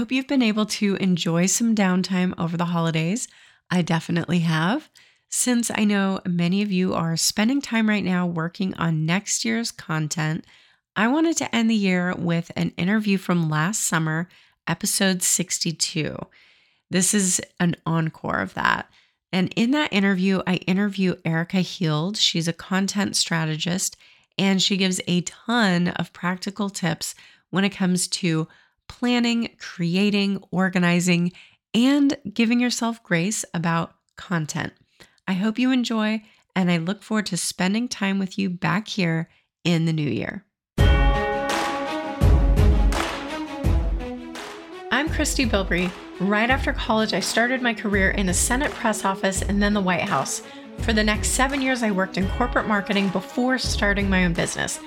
hope you've been able to enjoy some downtime over the holidays. I definitely have. Since I know many of you are spending time right now working on next year's content, I wanted to end the year with an interview from last summer, episode 62. This is an encore of that. And in that interview, I interview Erika Heald. She's a content strategist, and she gives a ton of practical tips when it comes to planning, creating, organizing, and giving yourself grace about content. I hope you enjoy, and I look forward to spending time with you back here in the new year. I'm Christy Bilbrey. Right after college, I started my career in a Senate press office and then the White House. For the next seven years, I worked in corporate marketing before starting my own business.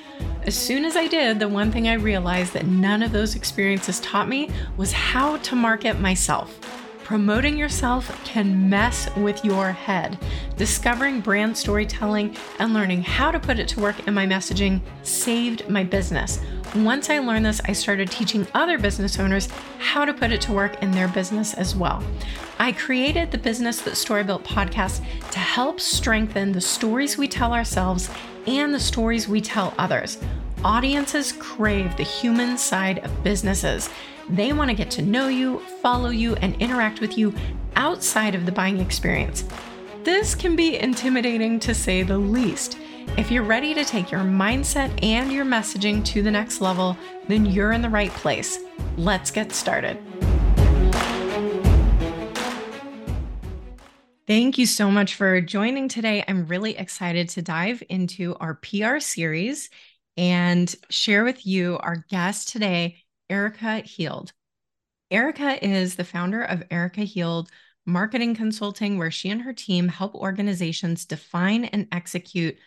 As soon as I did, the one thing I realized that none of those experiences taught me was how to market myself. Promoting yourself can mess with your head. Discovering brand storytelling and learning how to put it to work in my messaging saved my business. Once I learned this, I started teaching other business owners how to put it to work in their business as well. I created the Business That Story Built podcast to help strengthen the stories we tell ourselves and the stories we tell others. Audiences crave the human side of businesses. They want to get to know you, follow you, and interact with you outside of the buying experience. This can be intimidating to say the least. If you're ready to take your mindset and your messaging to the next level, then you're in the right place. Let's get started. Thank you so much for joining today. I'm really excited to dive into our PR series and share with you our guest today, Erika Heald. Erika is the founder of Erika Heald Marketing Consulting, where she and her team help organizations define and execute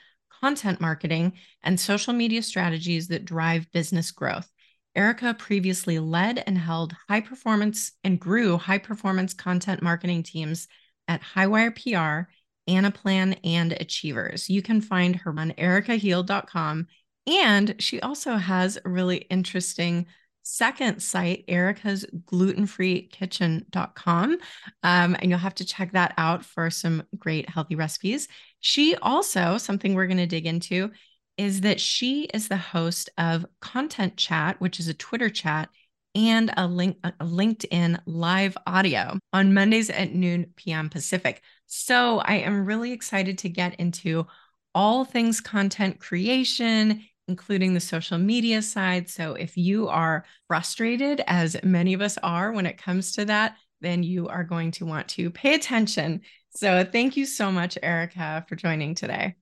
content marketing, and social media strategies that drive business growth. Erika previously led and held high performance and grew high performance content marketing teams at Highwire PR, Anaplan, and Achievers. You can find her on erikaheald.com. And she also has a really interesting second site, Erika's glutenfree kitchen.com. Um, and you'll have to check that out for some great healthy recipes. She also, something we're going to dig into, is that she is the host of Content Chat, which is a Twitter chat and a link a LinkedIn live audio on Mondays at noon p.m. Pacific. So I am really excited to get into all things content creation including the social media side. So if you are frustrated, as many of us are when it comes to that, then you are going to want to pay attention. So thank you so much, Erika, for joining today.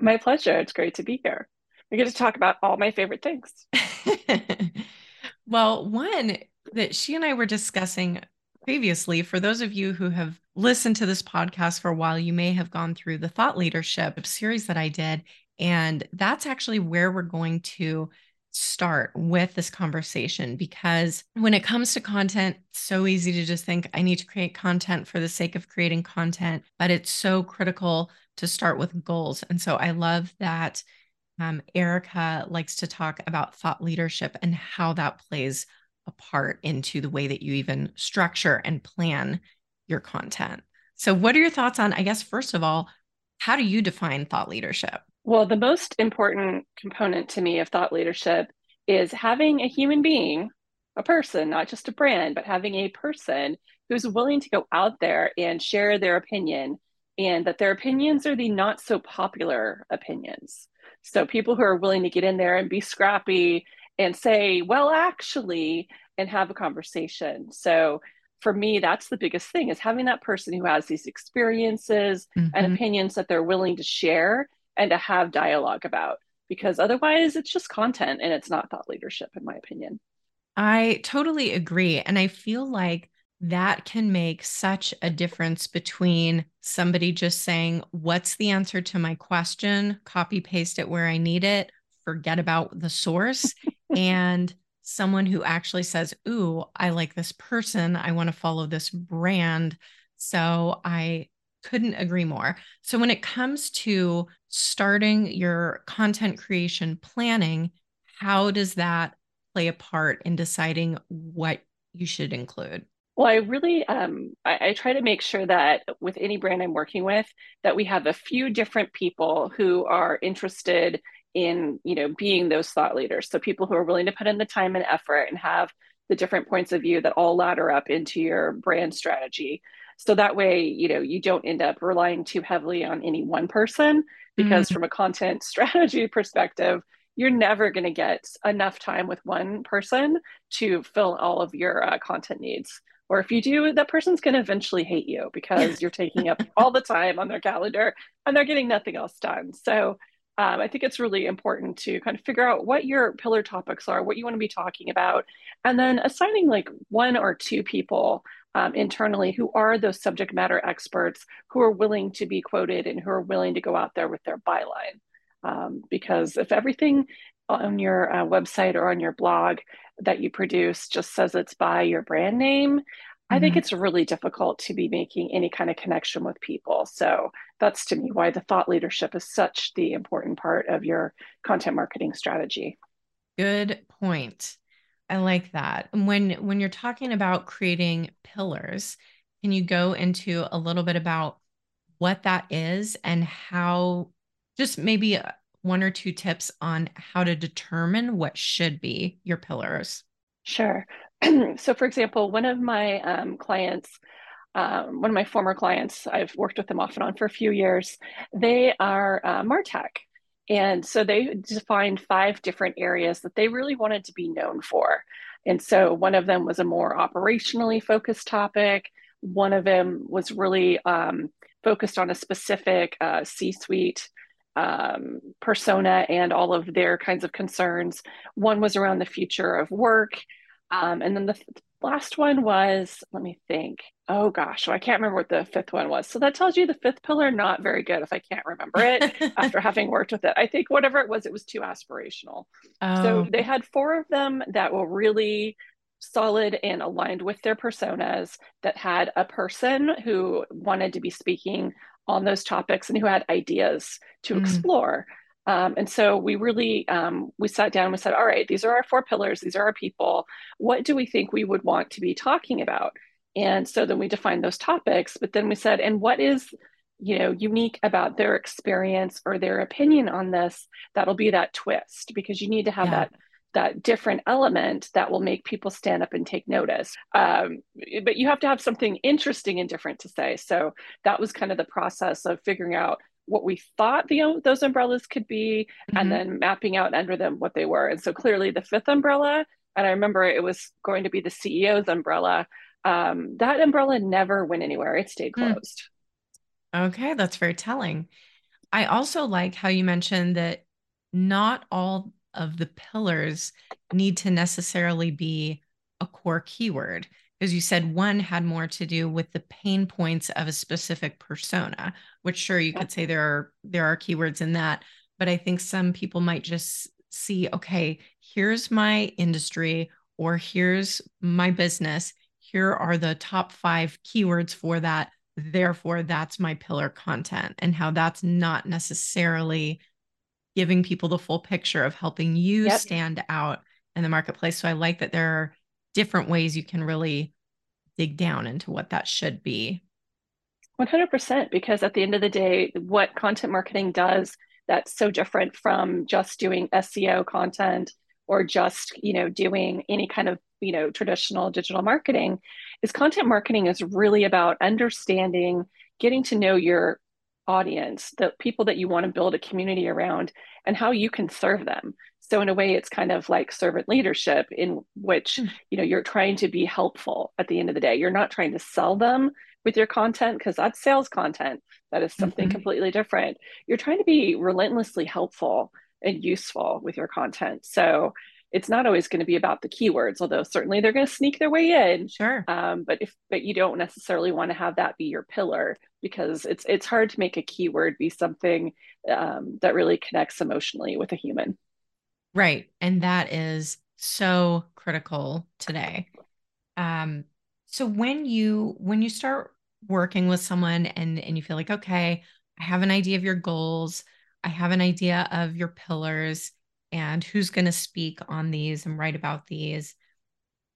My pleasure. It's great to be here. We get to talk about all my favorite things. well, one that she and I were discussing previously, for those of you who have listened to this podcast for a while, you may have gone through the thought leadership series that I did. And that's actually where we're going to start with this conversation because when it comes to content, so easy to just think I need to create content for the sake of creating content, but it's so critical to start with goals. And so I love that um, Erika likes to talk about thought leadership and how that plays a part into the way that you even structure and plan your content. So, what are your thoughts on, I guess, first of all, how do you define thought leadership? Well, the most important component to me of thought leadership is having a human being, a person, not just a brand, but having a person who's willing to go out there and share their opinion, and that their opinions are the not so popular opinions. So, people who are willing to get in there and be scrappy and say, well, actually, and have a conversation. So, for me that's the biggest thing is having that person who has these experiences mm-hmm. and opinions that they're willing to share and to have dialogue about because otherwise it's just content and it's not thought leadership in my opinion. I totally agree and i feel like that can make such a difference between somebody just saying what's the answer to my question? Copy paste it where i need it. Forget about the source. And someone who actually says ooh i like this person. I want to follow this brand. So i couldn't agree more. So, when it comes to starting your content creation planning, how does that play a part in deciding what you should include? Well, I really um, I, I, try to make sure that with any brand I'm working with, that we have a few different people who are interested in you know being those thought leaders. So people who are willing to put in the time and effort and have the different points of view that all ladder up into your brand strategy. So that way, you know, you don't end up relying too heavily on any one person because mm-hmm. from a content strategy perspective, you're never going to get enough time with one person to fill all of your uh, content needs. Or if you do, that person's going to eventually hate you because you're taking up all the time on their calendar and they're getting nothing else done. So um, I think it's really important to kind of figure out what your pillar topics are, what you want to be talking about, and then assigning like one or two people um, internally who are those subject matter experts who are willing to be quoted and who are willing to go out there with their byline. Um, because if everything on your uh, website or on your blog that you produce just says it's by your brand name, I think mm-hmm. it's really difficult to be making any kind of connection with people. So that's to me why the thought leadership is such the important part of your content marketing strategy. Good point. I like that. When when you're talking about creating pillars, can you go into a little bit about what that is and how just maybe one or two tips on how to determine what should be your pillars? Sure. so, for example, one of my um, clients, um, one of my former clients, I've worked with them off and on for a few years, they are uh, Martech. And so they defined five different areas that they really wanted to be known for. And so one of them was a more operationally focused topic. One of them was really um, focused on a specific uh, C suite um, persona and all of their kinds of concerns. One was around the future of work. Um, and then the last one was, let me think. Oh gosh, so I can't remember what the fifth one was. So that tells you the fifth pillar, not very good if I can't remember it after having worked with it. I think whatever it was, it was too aspirational. Oh. So they had four of them that were really solid and aligned with their personas that had a person who wanted to be speaking on those topics and who had ideas to mm. explore. Um, and so we really um, we sat down and we said, all right, these are our four pillars. These are our people. What do we think we would want to be talking about? And so then we defined those topics. But then we said, and what is you know unique about their experience or their opinion on this? That'll be that twist because you need to have yeah. that that different element that will make people stand up and take notice. Um, but you have to have something interesting and different to say. So that was kind of the process of figuring out what we thought the those umbrellas could be, mm-hmm. and then mapping out under them what they were. And so clearly, the fifth umbrella, and I remember it was going to be the CEO's umbrella. Um, that umbrella never went anywhere; it stayed hmm. closed. Mm. Okay, that's very telling. I also like how you mentioned that not all of the pillars need to necessarily be a core keyword. As you said, one had more to do with the pain points of a specific persona, which sure you could say there are there are keywords in that, but I think some people might just see, okay, here's my industry or here's my business. Here are the top five keywords for that. Therefore, that's my pillar content, and how that's not necessarily giving people the full picture of helping you yep. stand out in the marketplace. So I like that there are different ways you can really dig down into what that should be. 100% because at the end of the day what content marketing does that's so different from just doing SEO content or just, you know, doing any kind of, you know, traditional digital marketing is content marketing is really about understanding, getting to know your audience, the people that you want to build a community around, and how you can serve them. So in a way, it's kind of like servant leadership, in which hmm. you know you're trying to be helpful. At the end of the day, you're not trying to sell them with your content because that's sales content. That is something mm-hmm. completely different. You're trying to be relentlessly helpful and useful with your content. So it's not always going to be about the keywords, although certainly they're going to sneak their way in. Sure. Um, but if but you don't necessarily want to have that be your pillar because it's it's hard to make a keyword be something um, that really connects emotionally with a human. Right, and that is so critical today. Um, so when you when you start working with someone and and you feel like okay, I have an idea of your goals, I have an idea of your pillars and who's going to speak on these and write about these.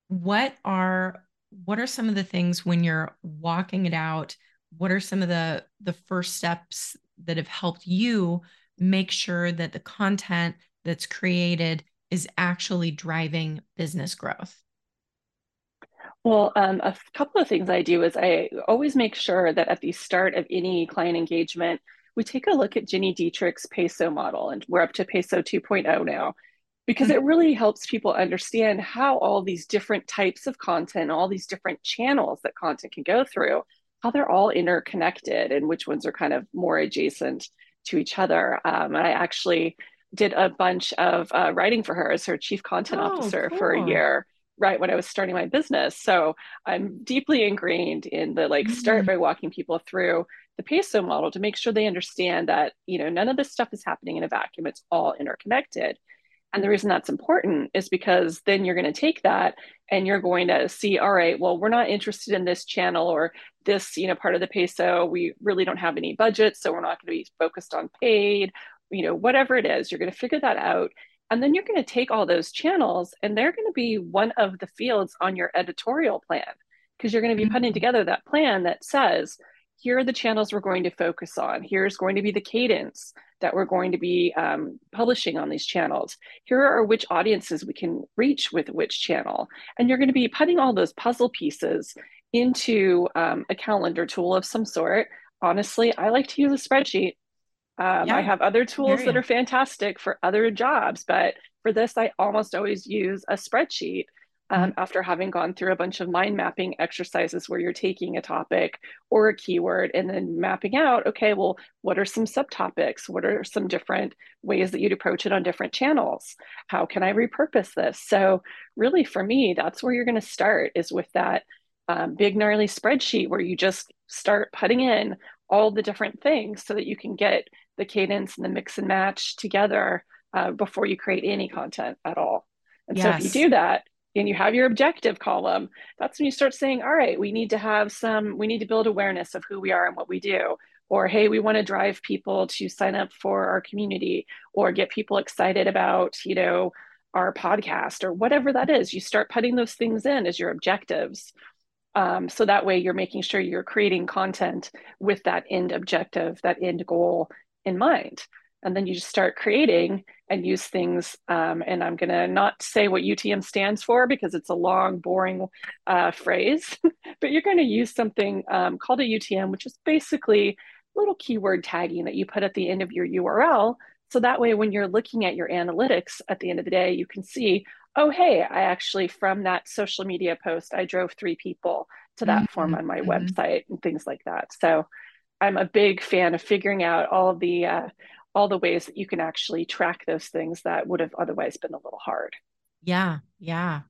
what are what are some of the things when you're walking it out what are some of the the first steps that have helped you make sure that the content that's created is actually driving business growth well, um, a couple of things I do is I always make sure that at the start of any client engagement, we take a look at Gini Dietrich's PESO model, and we're up to PESO 2.0 now, because it really helps people understand how all these different types of content, all these different channels that content can go through, how they're all interconnected and which ones are kind of more adjacent to each other. Um, I actually did a bunch of uh, writing for her as her chief content oh, officer cool. for a year right when I was starting my business. So I'm deeply ingrained in the like start mm-hmm. by walking people through the peso model to make sure they understand that, you know, none of this stuff is happening in a vacuum. It's all interconnected. And the reason that's important is because then you're going to take that and you're going to see, all right, well, we're not interested in this channel or this, you know, part of the peso. We really don't have any budget, so we're not going to be focused on paid, you know, whatever it is. You're going to figure that out and then you're going to take all those channels and they're going to be one of the fields on your editorial plan because you're going to be putting mm-hmm. together that plan that says, here are the channels we're going to focus on. Here's going to be the cadence that we're going to be um, publishing on these channels. Here are which audiences we can reach with which channel. And you're going to be putting all those puzzle pieces into um, a calendar tool of some sort. Honestly, I like to use a spreadsheet um, yeah. I have other tools that are fantastic for other jobs, but for this, I almost always use a spreadsheet um, after having gone through a bunch of mind mapping exercises where you're taking a topic or a keyword and then mapping out, okay, well, what are some subtopics? What are some different ways that you'd approach it on different channels? How can I repurpose this? So, really, for me, that's where you're going to start is with that um, big, gnarly spreadsheet where you just start putting in all the different things so that you can get the cadence and the mix and match together uh, before you create any content at all. And yes. so if you do that and you have your objective column, that's when you start saying, all right, we need to have some, we need to build awareness of who we are and what we do. Or, hey, we want to drive people to sign up for our community or get people excited about, you know, our podcast or whatever that is. You start putting those things in as your objectives. Um, so that way you're making sure you're creating content with that end objective, that end goal in mind. And then you just start creating and use things. Um, and I'm going to not say what UTM stands for because it's a long, boring uh, phrase, but you're going to use something um, called a UTM, which is basically little keyword tagging that you put at the end of your URL. So that way, when you're looking at your analytics at the end of the day, you can see, oh, hey, I actually, from that social media post, I drove three people to that mm-hmm. form on my mm-hmm. website and things like that. So I'm a big fan of figuring out all the uh, all the ways that you can actually track those things that would have otherwise been a little hard. Yeah, yeah.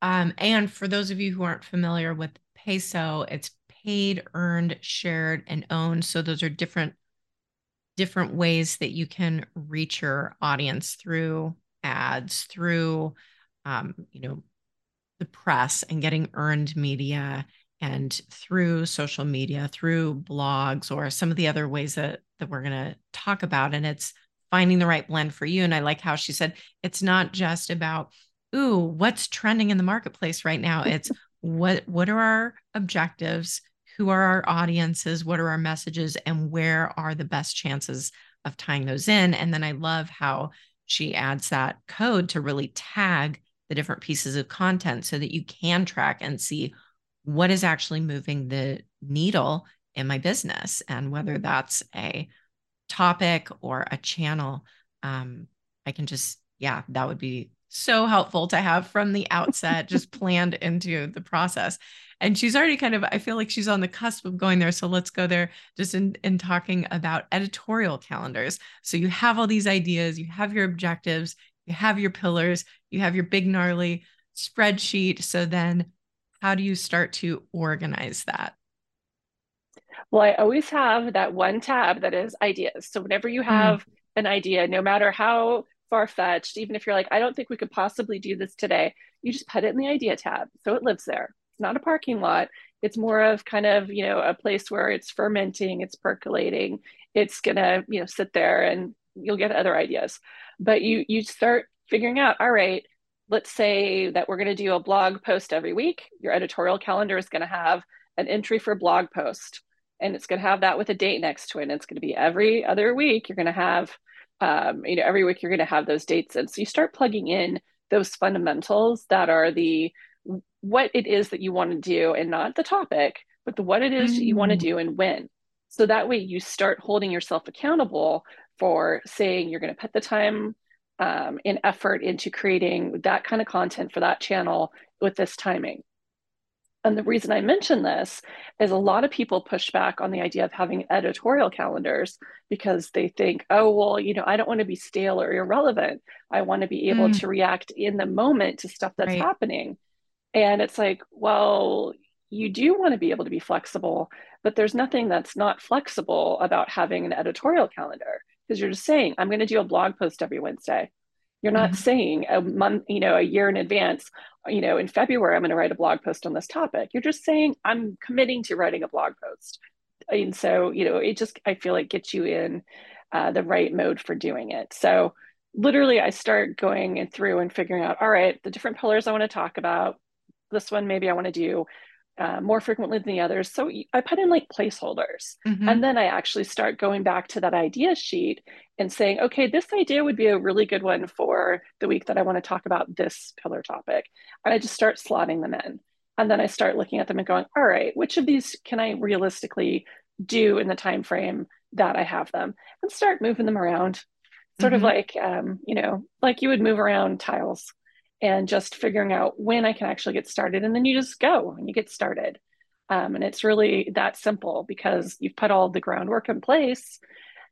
Um, and for those of you who aren't familiar with peso, it's paid, earned, shared, and owned. So those are different different ways that you can reach your audience through ads, through um, you know, the press and getting earned media and through social media, through blogs, or some of the other ways that, that we're going to talk about. And it's finding the right blend for you. And I like how she said it's not just about, ooh, what's trending in the marketplace right now. It's what what are our objectives? Who are our audiences? What are our messages? And where are the best chances of tying those in? And then I love how she adds that code to really tag the different pieces of content so that you can track and see what is actually moving the needle in my business and whether that's a topic or a channel um, i can just yeah that would be so helpful to have from the outset just planned into the process. And she's already kind of i feel like she's on the cusp of going there so let's go there just in, in talking about editorial calendars. So you have all these ideas you have your objectives you have your pillars you have your big gnarly spreadsheet. So then how do you start to organize that? Well, I always have that one tab that is ideas. So whenever you hmm. have mm. an idea, no matter how far fetched, even if you're like, I don't think we could possibly do this today, you just put it in the idea tab. So it lives there. It's not a parking lot. It's more of kind of, you know, a place where it's fermenting, it's percolating, it's gonna, you know, sit there and you'll get other ideas. But you you start figuring out, all right, let's say that we're going to do a blog post every week. Your editorial calendar is going to have an entry for blog post, and it's going to have that with a date next to it. And it's going to be every other week. You're going to have, um, you know, every week you're going to have those dates. And so you start plugging in those fundamentals that are the what it is that you want to do and not the topic, but the what it is mm. you want to do and when. So that way you start holding yourself accountable for saying you're going to put the time um, and effort into creating that kind of content for that channel with this timing. And the reason I mention this is a lot of people push back on the idea of having editorial calendars because they think, oh, well, you know, I don't want to be stale or irrelevant. I want to be able mm. to react in the moment to stuff that's right. happening. And it's like, well, you do want to be able to be flexible, but there's nothing that's not flexible about having an editorial calendar because you're just saying, I'm going to do a blog post every Wednesday. You're not mm-hmm. saying a month, you know, a year in advance, you know, in February, I'm going to write a blog post on this topic. You're just saying, I'm committing to writing a blog post. And so, you know, it just, I feel like gets you in uh, the right mode for doing it. So, literally, I start going through and figuring out, all right, the different pillars I want to talk about. This one, maybe I want to do uh, more frequently than the others. So I put in like placeholders. Mm-hmm. And then I actually start going back to that idea sheet and saying, okay, this idea would be a really good one for the week that I want to talk about this pillar topic. And I just start slotting them in. And then I start looking at them and going, all right, which of these can I realistically do in the time frame that I have them? And start moving them around. Sort mm-hmm. of like, um, you know, like you would move around tiles and just figuring out when I can actually get started. And then you just go and you get started. Um, and it's really that simple because you've put all the groundwork in place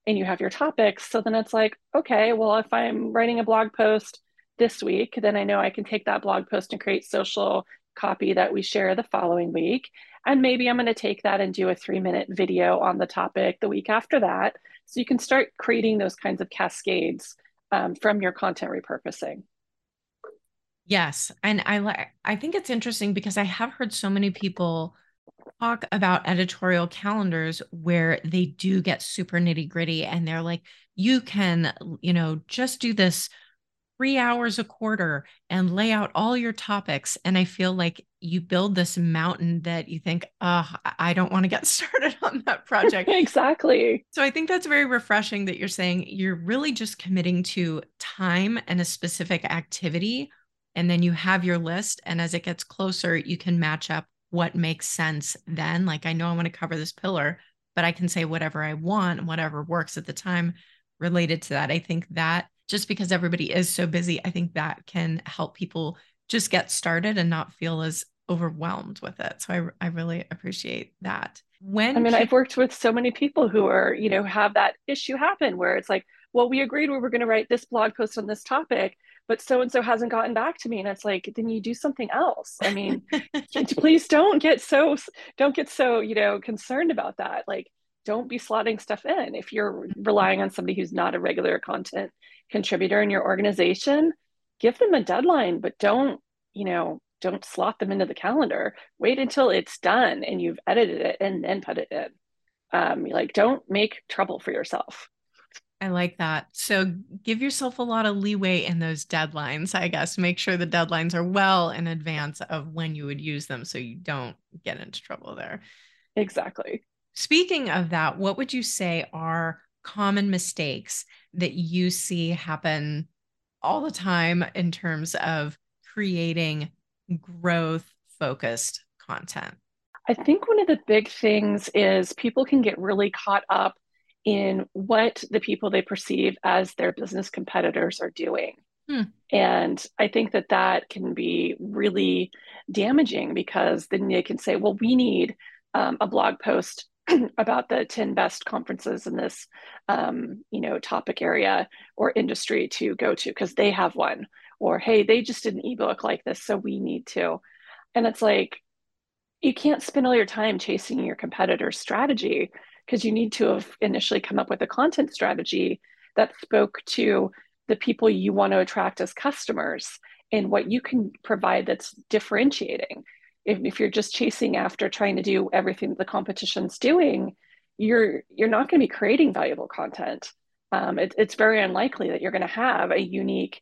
and you have your topics. So then it's like, okay, well, if I'm writing a blog post this week, then I know I can take that blog post and create social copy that we share the following week. And maybe I'm going to take that and do a three minute video on the topic the week after that. So you can start creating those kinds of cascades um, from your content repurposing. Yes, and I like I think it's interesting because I have heard so many people talk about editorial calendars where they do get super nitty-gritty and they're like you can, you know, just do this 3 hours a quarter and lay out all your topics and I feel like you build this mountain that you think, "Oh, I don't want to get started on that project." exactly. So I think that's very refreshing that you're saying you're really just committing to time and a specific activity and then you have your list and as it gets closer you can match up what makes sense then. Like i know i want to cover this pillar but i can say whatever i want and whatever works at the time related to that. I think that just because everybody is so busy i think that can help people just get started and not feel as overwhelmed with it. So i, I really appreciate that. When i mean i've worked with so many people who are you know have that issue happen where it's like well we agreed we were going to write this blog post on this topic but so and so hasn't gotten back to me. And it's like then you do something else. I mean please don't get so don't get so you know concerned about that. Like don't be slotting stuff in. If you're relying on somebody who's not a regular content contributor in your organization give them a deadline but don't you know don't slot them into the calendar. Wait until it's done and you've edited it and then put it in. Um, like don't make trouble for yourself I like that. So give yourself a lot of leeway in those deadlines, I guess. Make sure the deadlines are well in advance of when you would use them so you don't get into trouble there. Exactly. Speaking of that, what would you say are common mistakes that you see happen all the time in terms of creating growth focused content? I think one of the big things is people can get really caught up in what the people they perceive as their business competitors are doing. Hmm. And I think that that can be really damaging because then they can say, well, we need um, a blog post about the 10 best conferences in this um, you know topic area or industry to go to because they have one or hey they just did an ebook like this so we need to and it's like you can't spend all your time chasing your competitor's strategy because you need to have initially come up with a content strategy that spoke to the people you want to attract as customers and what you can provide that's differentiating. If, if you're just chasing after trying to do everything the competition's doing, you're you're not going to be creating valuable content. Um, it, it's very unlikely that you're going to have a unique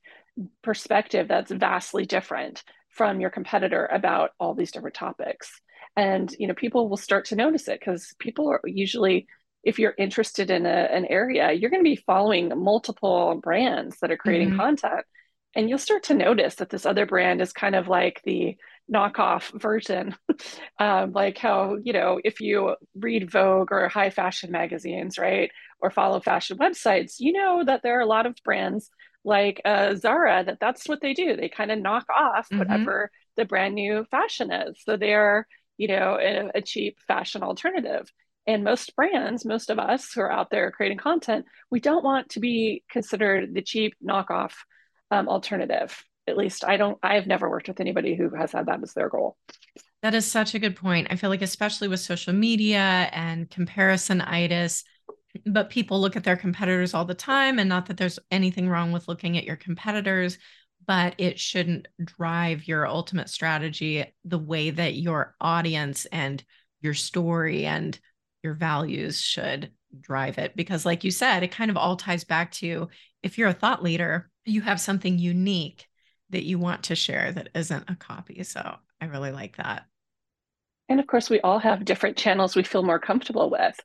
perspective that's vastly different from your competitor about all these different topics and you know people will start to notice it because people are usually if you're interested in a, an area you're going to be following multiple brands that are creating mm-hmm. content and you'll start to notice that this other brand is kind of like the knockoff version um, like how you know if you read vogue or high fashion magazines right or follow fashion websites you know that there are a lot of brands like uh, zara that that's what they do they kind of knock off mm-hmm. whatever the brand new fashion is so they're you know a, a cheap fashion alternative. And most brands most of us who are out there creating content we don't want to be considered the cheap knockoff um, alternative. At least i don't i've never worked with anybody who has had that as their goal. That is such a good point. I feel like especially with social media and comparison itis but people look at their competitors all the time and not that there's anything wrong with looking at your competitors but it shouldn't drive your ultimate strategy the way that your audience and your story and your values should drive it. Because like you said it kind of all ties back to if you're a thought leader you have something unique that you want to share that isn't a copy. So i really like that. And of course we all have different channels we feel more comfortable with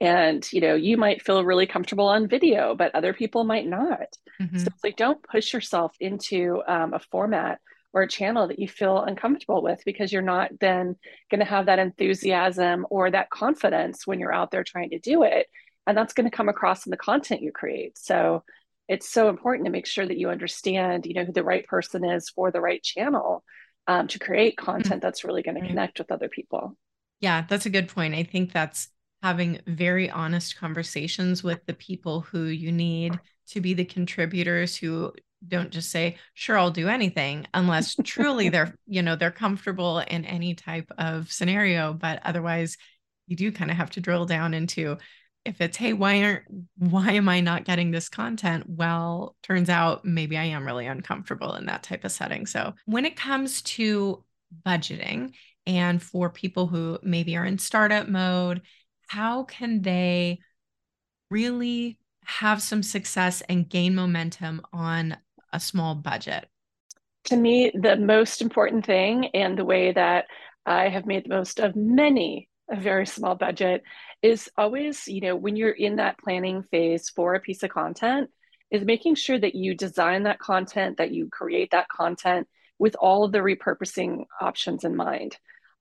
and you know you might feel really comfortable on video but other people might not. Mm-hmm. so it's like don't push yourself into um, a format or a channel that you feel uncomfortable with because you're not then going to have that enthusiasm or that confidence when you're out there trying to do it. And that's going to come across in the content you create. So it's so important to make sure that you understand you know who the right person is for the right channel um, to create content mm-hmm. that's really going to connect with other people. Yeah that's a good point. I think that's having very honest conversations with the people who you need to be the contributors who don't just say sure i'll do anything unless truly they're you know they're comfortable in any type of scenario. But otherwise you do kind of have to drill down into if it's hey why aren't why am i not getting this content? Well turns out maybe i am really uncomfortable in that type of setting. So when it comes to budgeting and for people who maybe are in startup mode how can they really have some success and gain momentum on a small budget? To me, the most important thing and the way that I have made the most of many a very small budget is always, you know, when you're in that planning phase for a piece of content, is making sure that you design that content, that you create that content with all of the repurposing options in mind.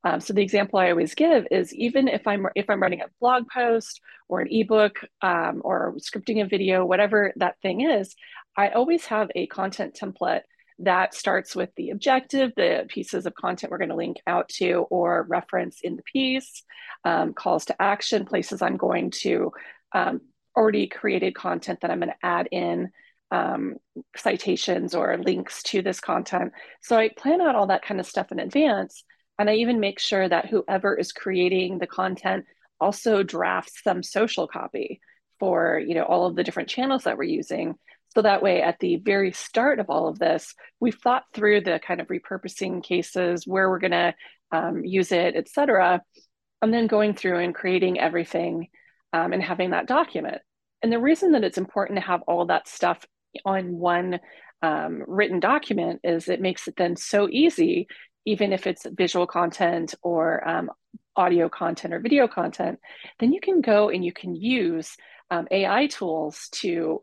Um, so the example I always give is even if I'm if I'm writing a blog post or an ebook um, or scripting a video, whatever that thing is, I always have a content template that starts with the objective, the pieces of content we're going to link out to or reference in the piece, um, calls to action, places I'm going to um, already created content that I'm going to add in um, citations or links to this content. So I plan out all that kind of stuff in advance and I even make sure that whoever is creating the content also drafts some social copy for you know all of the different channels that we're using. So that way, at the very start of all of this, we've thought through the kind of repurposing cases, where we're going to um, use it, et cetera, and then going through and creating everything um, and having that document. And the reason that it's important to have all that stuff on one um, written document is it makes it then so easy even if it's visual content or um, audio content or video content, then you can go and you can use um, AI tools to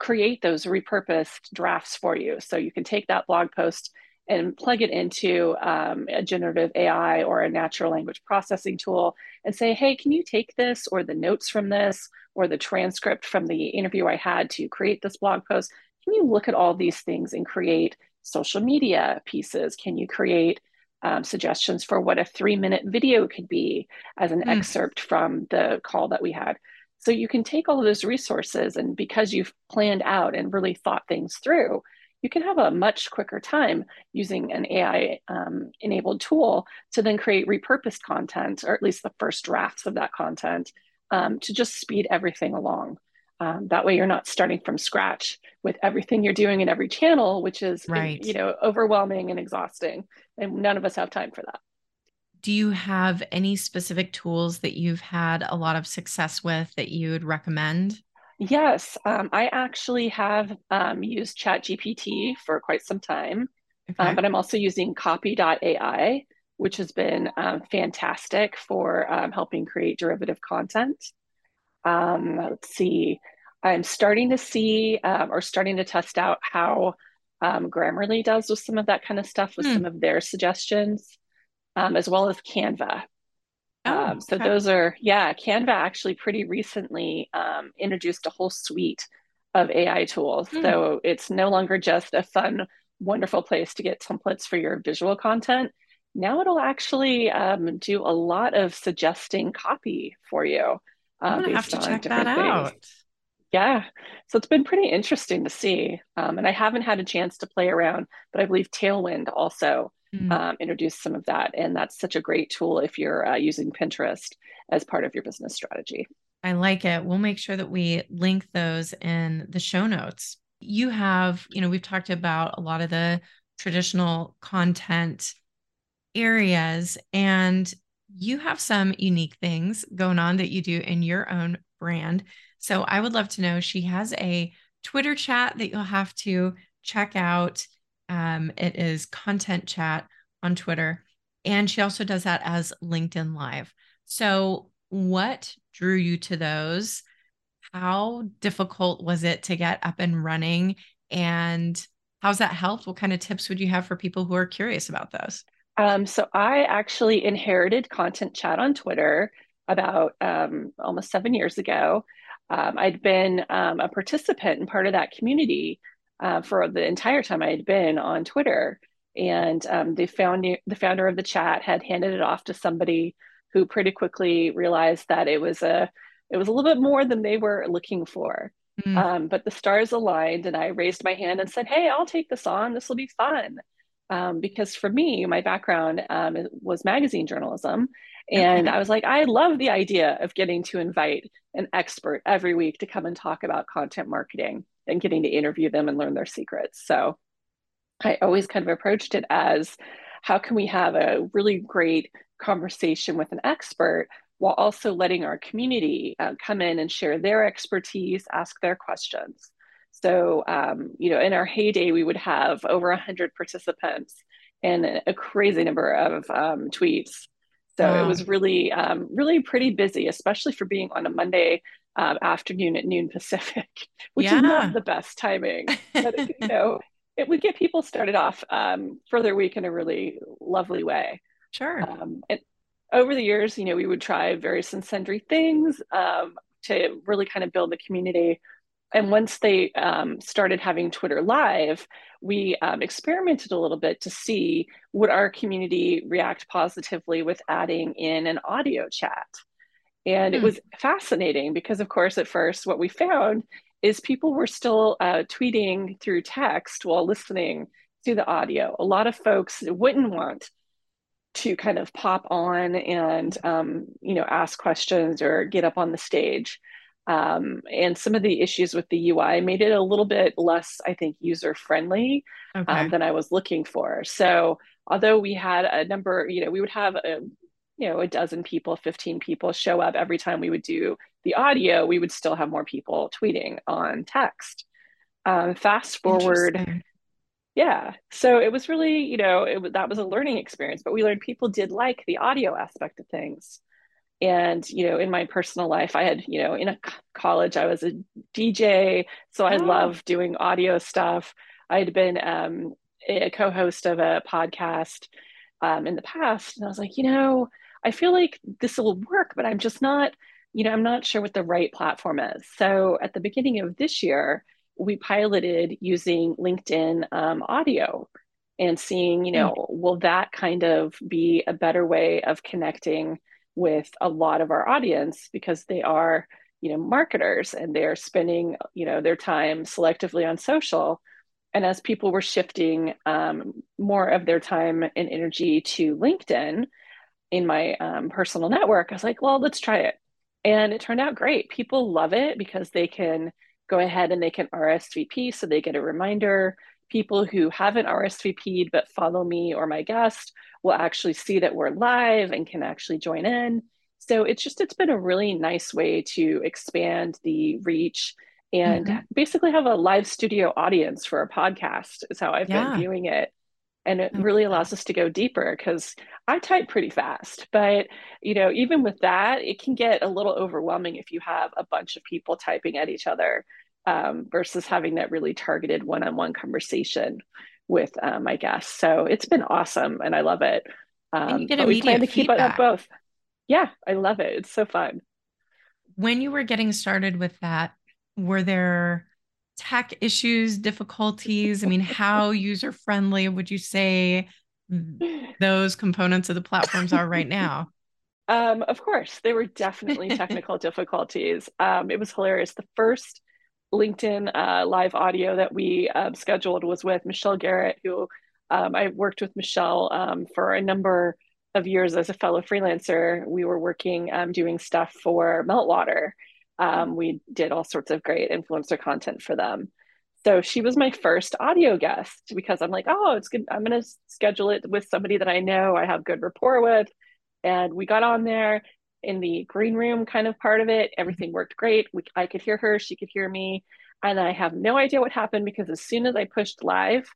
create those repurposed drafts for you. So you can take that blog post and plug it into um, a generative AI or a natural language processing tool and say, hey, can you take this or the notes from this or the transcript from the interview I had to create this blog post? Can you look at all these things and create social media pieces? Can you create um, suggestions for what a three minute video could be as an mm. excerpt from the call that we had? So you can take all of those resources, and because you've planned out and really thought things through, you can have a much quicker time using an AI um, enabled tool to then create repurposed content, or at least the first drafts of that content, um, to just speed everything along. Um, that way, you're not starting from scratch with everything you're doing in every channel, which is right. you know overwhelming and exhausting, and none of us have time for that. Do you have any specific tools that you've had a lot of success with that you would recommend? Yes, um, I actually have um, used ChatGPT for quite some time, um, but I'm also using Copy.ai, which has been um, fantastic for um, helping create derivative content. Um, let's see, I'm starting to see um, or starting to test out how um, Grammarly does with some of that kind of stuff with Hmm. some of their suggestions, um, as well as Canva. Oh, Um, so those are, yeah, Canva actually pretty recently um, introduced a whole suite of AI tools. Hmm. So it's no longer just a fun, wonderful place to get templates for your visual content. Now it'll actually um, do a lot of suggesting copy for you uh, gonna have to check that different things. out. Yeah, so it's been pretty interesting to see. Um, and I haven't had a chance to play around, but I believe Tailwind also Hmm. um, introduced some of that. And that's such a great tool if you're uh, using Pinterest as part of your business strategy. I like it. We'll make sure that we link those in the show notes. You have, you know, we've talked about a lot of the traditional content areas, and you have some unique things going on that you do in your own brand. So I would love to know. She has a Twitter chat that you'll have to check out. Um, it is content chat on Twitter. And she also does that as LinkedIn Live. So, what drew you to those? How difficult was it to get up and running? And how's that helped? What kind of tips would you have for people who are curious about those? Um, so I actually inherited Content Chat on Twitter about um, almost seven years ago. Um, I'd been um, a participant and part of that community uh, for the entire time I had been on Twitter. And um, the, found, the founder of the chat had handed it off to somebody who pretty quickly realized that it was a it was a little bit more than they were looking for. Mm, Um, but the stars aligned, and I raised my hand and said, "Hey, I'll take this on. This will be fun." Um, because for me, my background um, was magazine journalism. And. I was like, I love the idea of getting to invite an expert every week to come and talk about content marketing and getting to interview them and learn their secrets. So I always kind of approached it as how can we have a really great conversation with an expert while also letting our community uh, come in and share their expertise, ask their questions. So, um, you know, in our heyday, we would have over 100 participants and a crazy number of um, tweets. So it was really, um, really pretty busy, especially for being on a Monday um, afternoon at noon Pacific, which is not the best timing. But, you know, it would get people started off um, for their week in a really lovely way. Sure. Um, and over the years, you know, we would try various and sundry things um, to really kind of build the community. And once they um, started having Twitter Live, we um, experimented a little bit to see would our community react positively with adding in an audio chat. And it Hmm. was fascinating because, of course, at first, what we found is people were still uh, tweeting through text while listening to the audio. A lot of folks wouldn't want to kind of pop on and um, you know ask questions or get up on the stage. Um, and some of the issues with the UI made it a little bit less, I think, user friendly um, than I was looking for. So although we had a number, you know, we would have a you know a dozen people, fifteen people show up every time we would do the audio, we would still have more people tweeting on text. Um, fast forward yeah. So it was really, you know, it, that was a learning experience, but we learned people did like the audio aspect of things. And, you know, in my personal life, I had, you know, in a college, I was a DJ. So I Oh, love doing audio stuff. I had been um, a co host of a podcast um, in the past. And I was like, you know, I feel like this will work, but I'm just not, you know, I'm not sure what the right platform is. So at the beginning of this year, we piloted using LinkedIn um, audio and seeing, you hmm. know, will that kind of be a better way of connecting with a lot of our audience because they are, you know, marketers and they're spending, you know, their time selectively on social. And as people were shifting um, more of their time and energy to LinkedIn in my um, personal network, I was like, well, let's try it. And it turned out great. People love it because they can go ahead and they can RSVP so they get a reminder. People who haven't RSVP'd but follow me or my guest will actually see that we're live and can actually join in. So it's just, it's been a really nice way to expand the reach and mm-hmm. basically have a live studio audience for a podcast, is how I've yeah. been viewing it. And it really allows us to go deeper because I type pretty fast. But, you know, even with that, it can get a little overwhelming if you have a bunch of people typing at each other um, versus having that really targeted one on one conversation with uh, my guests. So it's been awesome and I love it. Um, but we plan to keep it up both. Yeah, I love it. It's so fun. When you were getting started with that, were there tech issues, difficulties? I mean, how user friendly would you say those components of the platforms are right now? Um, of course, there were definitely technical difficulties. Um, it was hilarious. The first LinkedIn uh, live audio that we um, scheduled was with Michelle Garrett, who um, I worked with Michelle um, for a number of years as a fellow freelancer. We were working um, doing stuff for Meltwater. Um, we did all sorts of great influencer content for them. So she was my first audio guest because I'm like, oh, it's good. I'm going to schedule it with somebody that I know I have good rapport with. And we got on there in the green room kind of part of it. Everything worked great. We, I could hear her, she could hear me. And I have no idea what happened because as soon as I pushed live,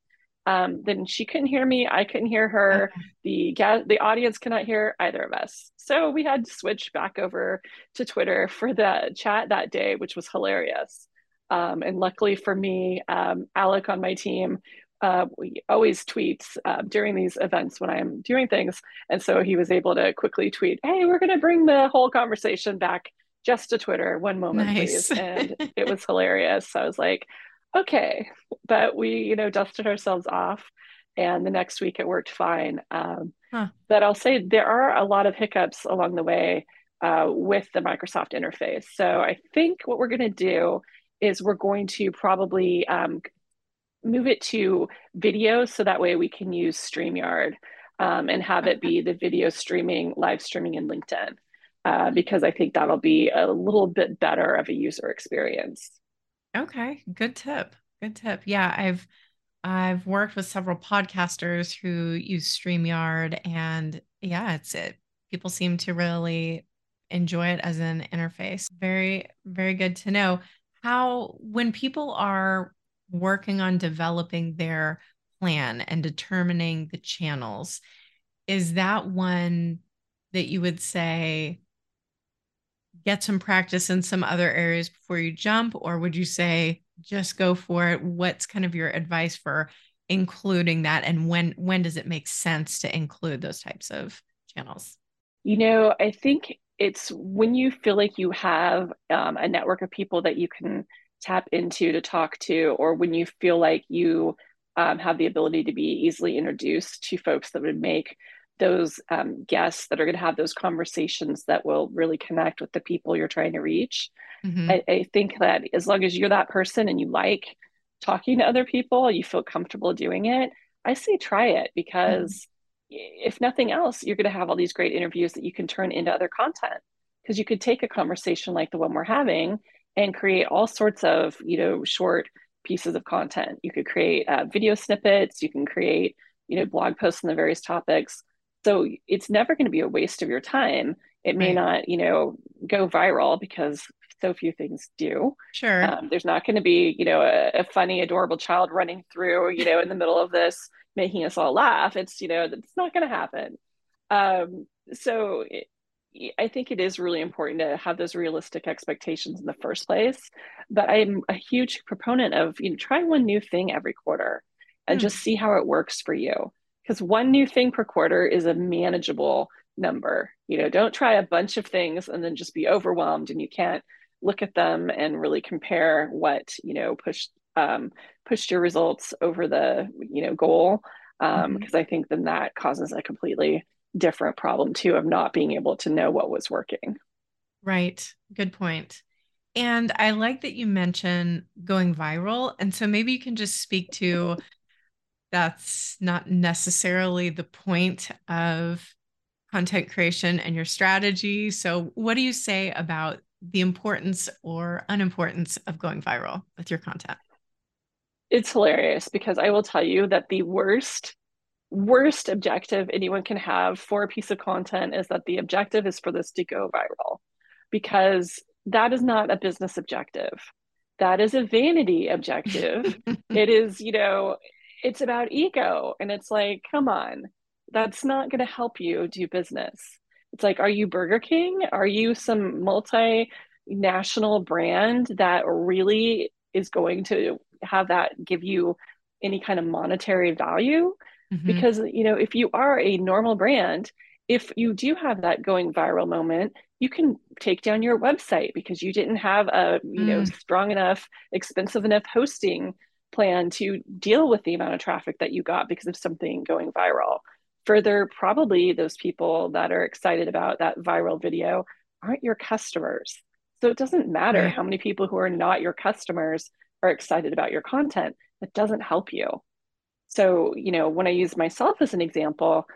um, then she couldn't hear me. I couldn't hear her. The the audience cannot hear either of us. So we had to switch back over to Twitter for the chat that day, which was hilarious. Um, and luckily for me, um, Alec on my team uh, we always tweets uh, during these events when I'm doing things. And so he was able to quickly tweet, Hey, we're going to bring the whole conversation back just to Twitter. One moment, nice. please. And it was hilarious. So I was like, okay. But we, you know, dusted ourselves off. And the next week it worked fine. Um, huh. But I'll say there are a lot of hiccups along the way uh, with the Microsoft interface. So I think what we're going to do is we're going to probably um, move it to video so that way we can use StreamYard um, and have it be the video streaming, live streaming in LinkedIn, uh, because I think that'll be a little bit better of a user experience. Okay, good tip. Good tip. Yeah, I've I've worked with several podcasters who use StreamYard and yeah, it's it. People seem to really enjoy it as an interface. Very, very good to know. How when people are working on developing their plan and determining the channels, is that one that you would say get some practice in some other areas before you jump? Or would you say just go for it? What's kind of your advice for including that? And when when does it make sense to include those types of channels? You know, I think it's when you feel like you have um, a network of people that you can tap into to talk to, or when you feel like you um, have the ability to be easily introduced to folks that would make those um, guests that are going to have those conversations that will really connect with the people you're trying to reach. Mm-hmm. I, I, think that as long as you're that person and you like talking to other people, you feel comfortable doing it, I say try it because mm-hmm. if nothing else, you're going to have all these great interviews that you can turn into other content. Because you could take a conversation like the one we're having and create all sorts of, you know, short pieces of content. You could create uh, video snippets, you can create, you know, blog posts on the various topics so it's never going to be a waste of your time. It may right. not, you know, go viral because so few things do. Sure. Um, there's not going to be, you know, a, a, funny, adorable child running through, you know, in the middle of this, making us all laugh. It's, you know, it's not going to happen. Um, so I think it is really important to have those realistic expectations in the first place. But I'm a huge proponent of, you know, try one new thing every quarter and mm. just see how it works for you because one new thing per quarter is a manageable number. You know, don't try a bunch of things and then just be overwhelmed and you can't look at them and really compare what, you know, pushed um, pushed your results over the, you know, goal. Um, because mm-hmm. I think then that causes a completely different problem too of not being able to know what was working. Right. Good point. And I like that you mentioned going viral. And so maybe you can just speak to that's not necessarily the point of content creation and your strategy. So, what do you say about the importance or unimportance of going viral with your content? It's hilarious because I will tell you that the worst worst objective anyone can have for a piece of content is that the objective is for this to go viral because that is not a business objective. That is a vanity objective. it is, you know, it's about ego. And it's like, come on, that's not going to help you do business. It's like, are you Burger King? Are you some multinational brand that really is going to have that give you any kind of monetary value? Mm-hmm. Because, you know, if you are a normal brand, if you do have that going viral moment, you can take down your website because you didn't have a, you mm. know, strong enough, expensive enough hosting plan to deal with the amount of traffic that you got because of something going viral. Further, probably those people that are excited about that viral video aren't your customers. So it doesn't matter right. how many people who are not your customers are excited about your content. It doesn't help you. So, you know, when I use myself as an example,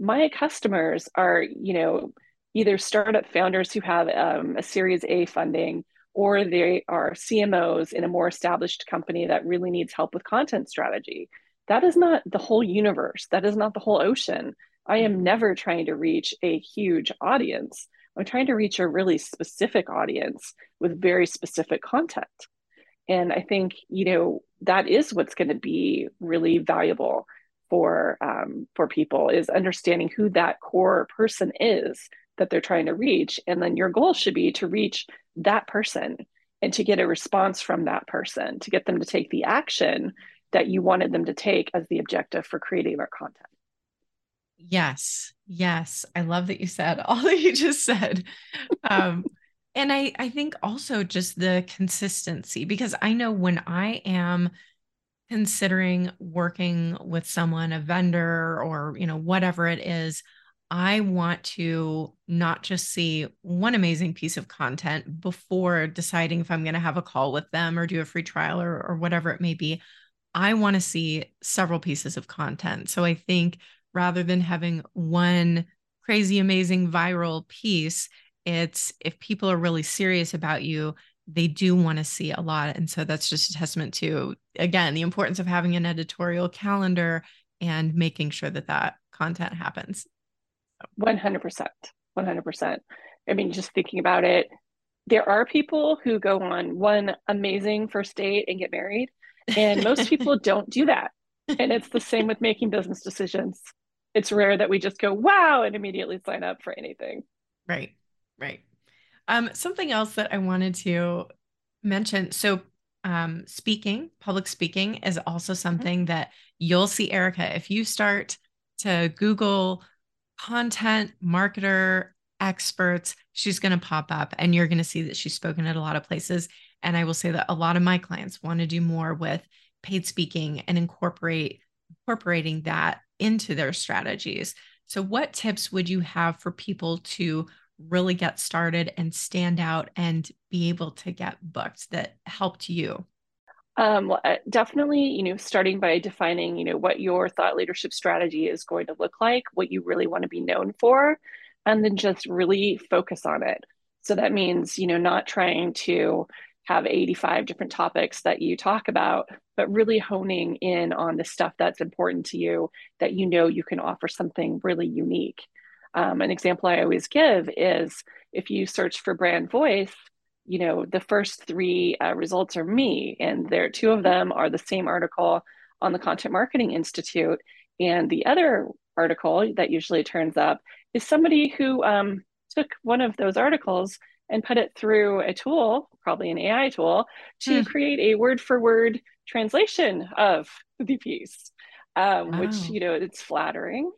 my customers are, you know, either startup founders who have um, a Series A funding or they are CMOs in a more established company that really needs help with content strategy. That is not the whole universe. That is not the whole ocean. I am never trying to reach a huge audience. I'm trying to reach a really specific audience with very specific content. And I think, you know, that is what's going to be really valuable for um, for people is understanding who that core person is that they're trying to reach. And then your goal should be to reach that person and to get a response from that person to get them to take the action that you wanted them to take as the objective for creating their content. Yes. Yes. I love that you said all that you just said. Um, and i i think also just the consistency because i know when i am considering working with someone a vendor or you know whatever it is I want to not just see one amazing piece of content before deciding if I'm going to have a call with them or do a free trial or, or whatever it may be. I want to see several pieces of content. So I think rather than having one crazy, amazing viral piece, it's if people are really serious about you, they do want to see a lot. And so that's just a testament to, again, the importance of having an editorial calendar and making sure that that content happens. 100%. 100%. I mean, just thinking about it, there are people who go on one amazing first date and get married, and most people don't do that. And it's the same with making business decisions. It's rare that we just go, wow, and immediately sign up for anything. Right, right. Um, something else that I wanted to mention. So, um, speaking, public speaking is also mm-hmm. something that you'll see, Erika, if you start to Google content marketer experts, she's going to pop up and you're going to see that she's spoken at a lot of places. And I will say that a lot of my clients want to do more with paid speaking and incorporate incorporating that into their strategies. So what tips would you have for people to really get started and stand out and be able to get booked that helped you? Um, well, uh, definitely, you know, starting by defining, you know, what your thought leadership strategy is going to look like, what you really want to be known for, and then just really focus on it. So that means, you know, not trying to have 85 different topics that you talk about, but really honing in on the stuff that's important to you that you know you can offer something really unique. Um, an example I always give is if you search for brand voice, you know, the first three uh, results are me, and there two of them are the same article on the Content Marketing Institute, and the other article that usually turns up is somebody who um, took one of those articles and put it through a tool, probably an AI tool, to hmm. create a word for word translation of the piece, um, wow. which you know it's flattering,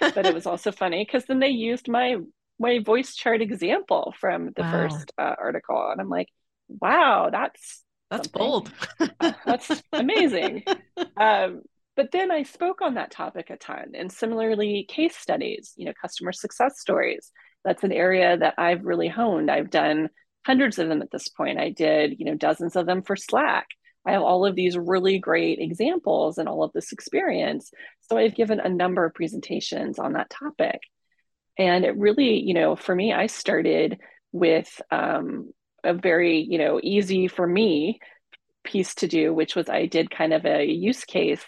but it was also funny because then they used my my voice chart example from the wow. first uh, article and i'm like wow that's that's something. bold uh, that's amazing um, but then i spoke on that topic a ton and similarly case studies you know customer success stories that's an area that i've really honed i've done hundreds of them at this point i did you know dozens of them for slack I have all of these really great examples and all of this experience. So I've given a number of presentations on that topic. And it really, you know, for me, I started with um, a very, you know, easy for me piece to do, which was I did kind of a use case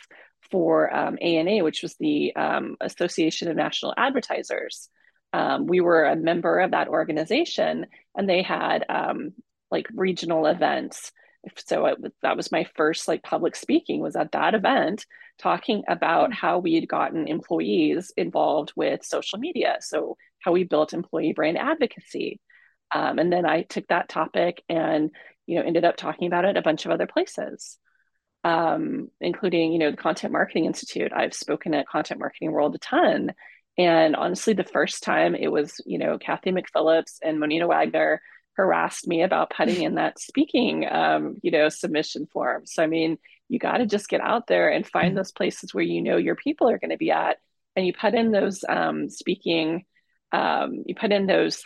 for um, ANA, which was the um, Association of National Advertisers. Um, we were a member of that organization, and they had um, like regional events. So it, that was my first like public speaking was at that event, talking about how we had gotten employees involved with social media. So how we built employee brand advocacy. Um, and then I took that topic and you know ended up talking about it a bunch of other places um, including you know the content marketing institute i've spoken at content marketing world a ton and honestly the first time it was you know Cathy McPhillips and monina wagner harassed me about putting in that speaking um, you know submission form so i mean you got to just get out there and find mm-hmm. those places where you know your people are going to be at and you put in those um, speaking um, you put in those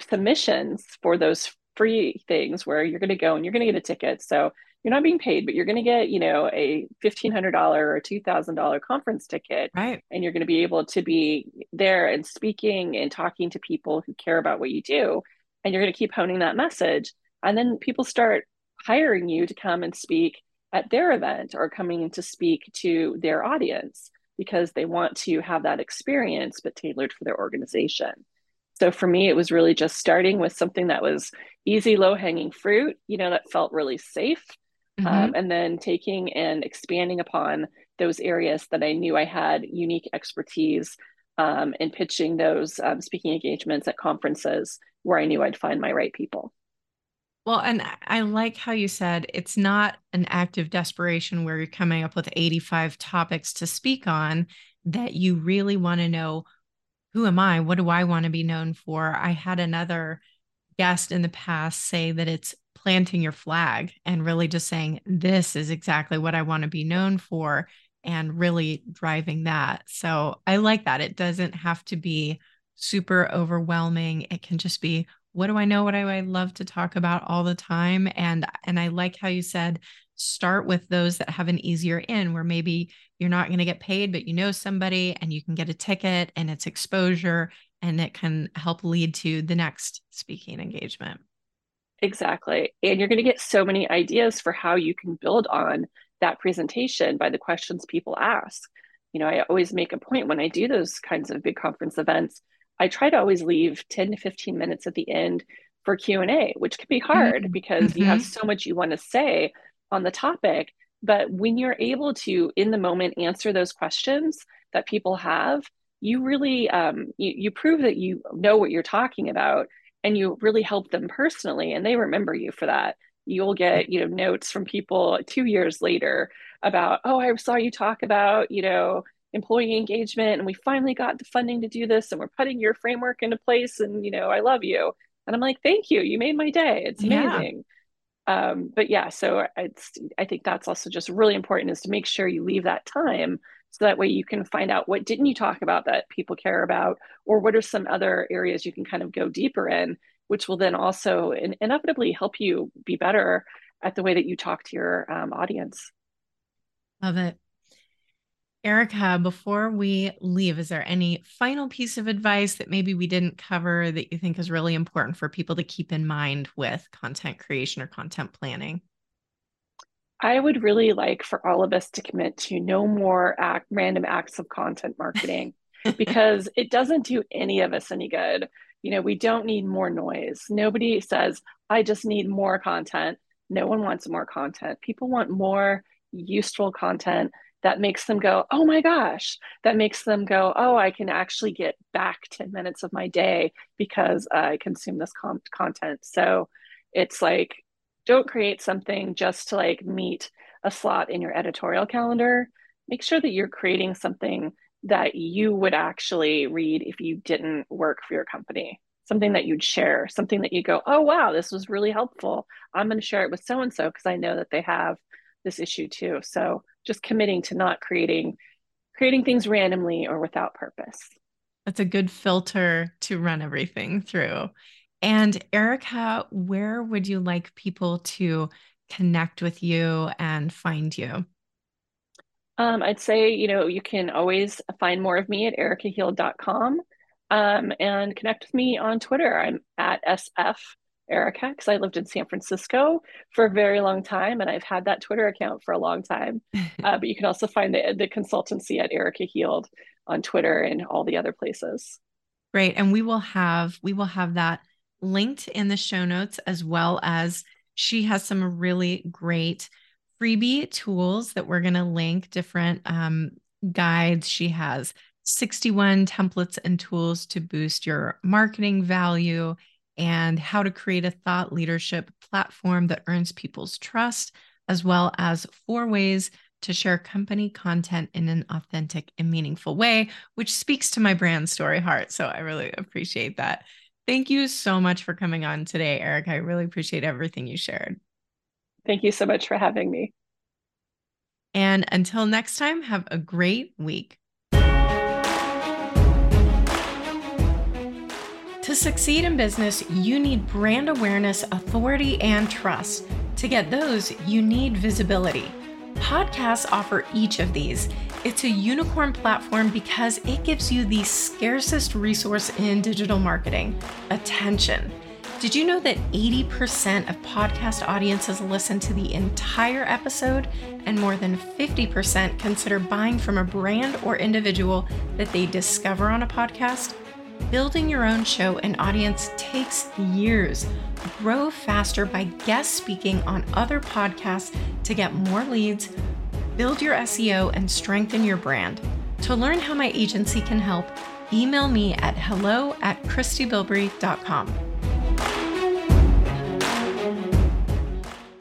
submissions for those free things where you're going to go and you're going to get a ticket so you're not being paid, but you're going to get, you know, a $1,500 or $2,000 conference ticket. Right. And you're going to be able to be there and speaking and talking to people who care about what you do. And you're going to keep honing that message. And then people start hiring you to come and speak at their event or coming to speak to their audience because they want to have that experience, but tailored for their organization. So for me, it was really just starting with something that was easy, low hanging fruit, you know, that felt really safe mm-hmm. um, and then taking and expanding upon those areas that I knew I had unique expertise um, and pitching those um, speaking engagements at conferences where I knew I'd find my right people. Well, and I like how you said it's not an act of desperation where you're coming up with 85 topics to speak on, that you really want to know who am I? What do I want to be known for? I had another guest in the past say that it's planting your flag and really just saying, this is exactly what I want to be known for and really driving that. So I like that. It doesn't have to be super overwhelming. It can just be, what do I know? What do I love to talk about all the time? And and I like how you said start with those that have an easier in where maybe you're not going to get paid, but you know somebody and you can get a ticket and it's exposure and it can help lead to the next speaking engagement. Exactly. And you're going to get so many ideas for how you can build on that presentation by the questions people ask. You know, I always make a point when I do those kinds of big conference events, I try to always leave 10 to 15 minutes at the end for Q&A, which can be hard mm-hmm. because mm-hmm. you have mm-hmm. so much you want to say on the topic, but when you're able to in the moment answer those questions that people have, you really um, you, you prove that you know what you're talking about and you really help them personally and they remember you for that you'll get you know notes from people two years later about oh i saw you talk about you know employee engagement and we finally got the funding to do this and we're putting your framework into place and you know i love you. And i'm like thank you. You made my day. It's amazing. Yeah. um, but yeah so it's i think that's also just really important is to make sure you leave that time so that way you can find out what didn't you talk about that people care about or what are some other areas you can kind of go deeper in which will then also in- inevitably help you be better at the way that you talk to your um, audience. Love it. Erika before we leave is there any final piece of advice that maybe we didn't cover that you think is really important for people to keep in mind with content creation or content planning? I would really like for all of us to commit to no more act, random acts of content marketing because it doesn't do any of us any good. You know, we don't need more noise. Nobody says, I just need more content. No one wants more content. People want more useful content that makes them go, oh my gosh, that makes them go, oh, I can actually get back 10 minutes of my day because I consume this con- content. So it's like, don't create something just to like meet a slot in your editorial calendar. Make sure that you're creating something that you would actually read if you didn't work for your company. Something that you'd share, something that you go, oh, wow, this was really helpful. I'm going to share it with so and so because I know that they have this issue too. So just committing to not creating creating things randomly or without purpose. That's a good filter to run everything through. And Erika, where would you like people to connect with you and find you? Um, I'd say, you know, you can always find more of me at erikaheald.com um, and connect with me on Twitter. I'm at SF Erika because I lived in San Francisco for a very long time and I've had that Twitter account for a long time. uh, but you can also find the, the consultancy at Erika Heald on Twitter and all the other places. Great. And we will have we will have that linked in the show notes as well as she has some really great freebie tools that we're going to link different um, guides. She has 61 templates and tools to boost your marketing value and how to create a thought leadership platform that earns people's trust, as well as four ways to share company content in an authentic and meaningful way, which speaks to my brand story heart. So I really appreciate that. Thank you so much for coming on today, Eric. I really appreciate everything you shared. Thank you so much for having me. And until next time, have a great week. To succeed in business, you need brand awareness, authority, and trust. To get those, you need visibility. Podcasts offer each of these. It's a unicorn platform because it gives you the scarcest resource in digital marketing attention. Did you know that 80% of podcast audiences listen to the entire episode and more than 50% consider buying from a brand or individual that they discover on a podcast? Building your own show and audience takes years. Grow faster by guest speaking on other podcasts to get more leads, build your SEO, and strengthen your brand. To learn how my agency can help, email me at hello at christybilbrey.com.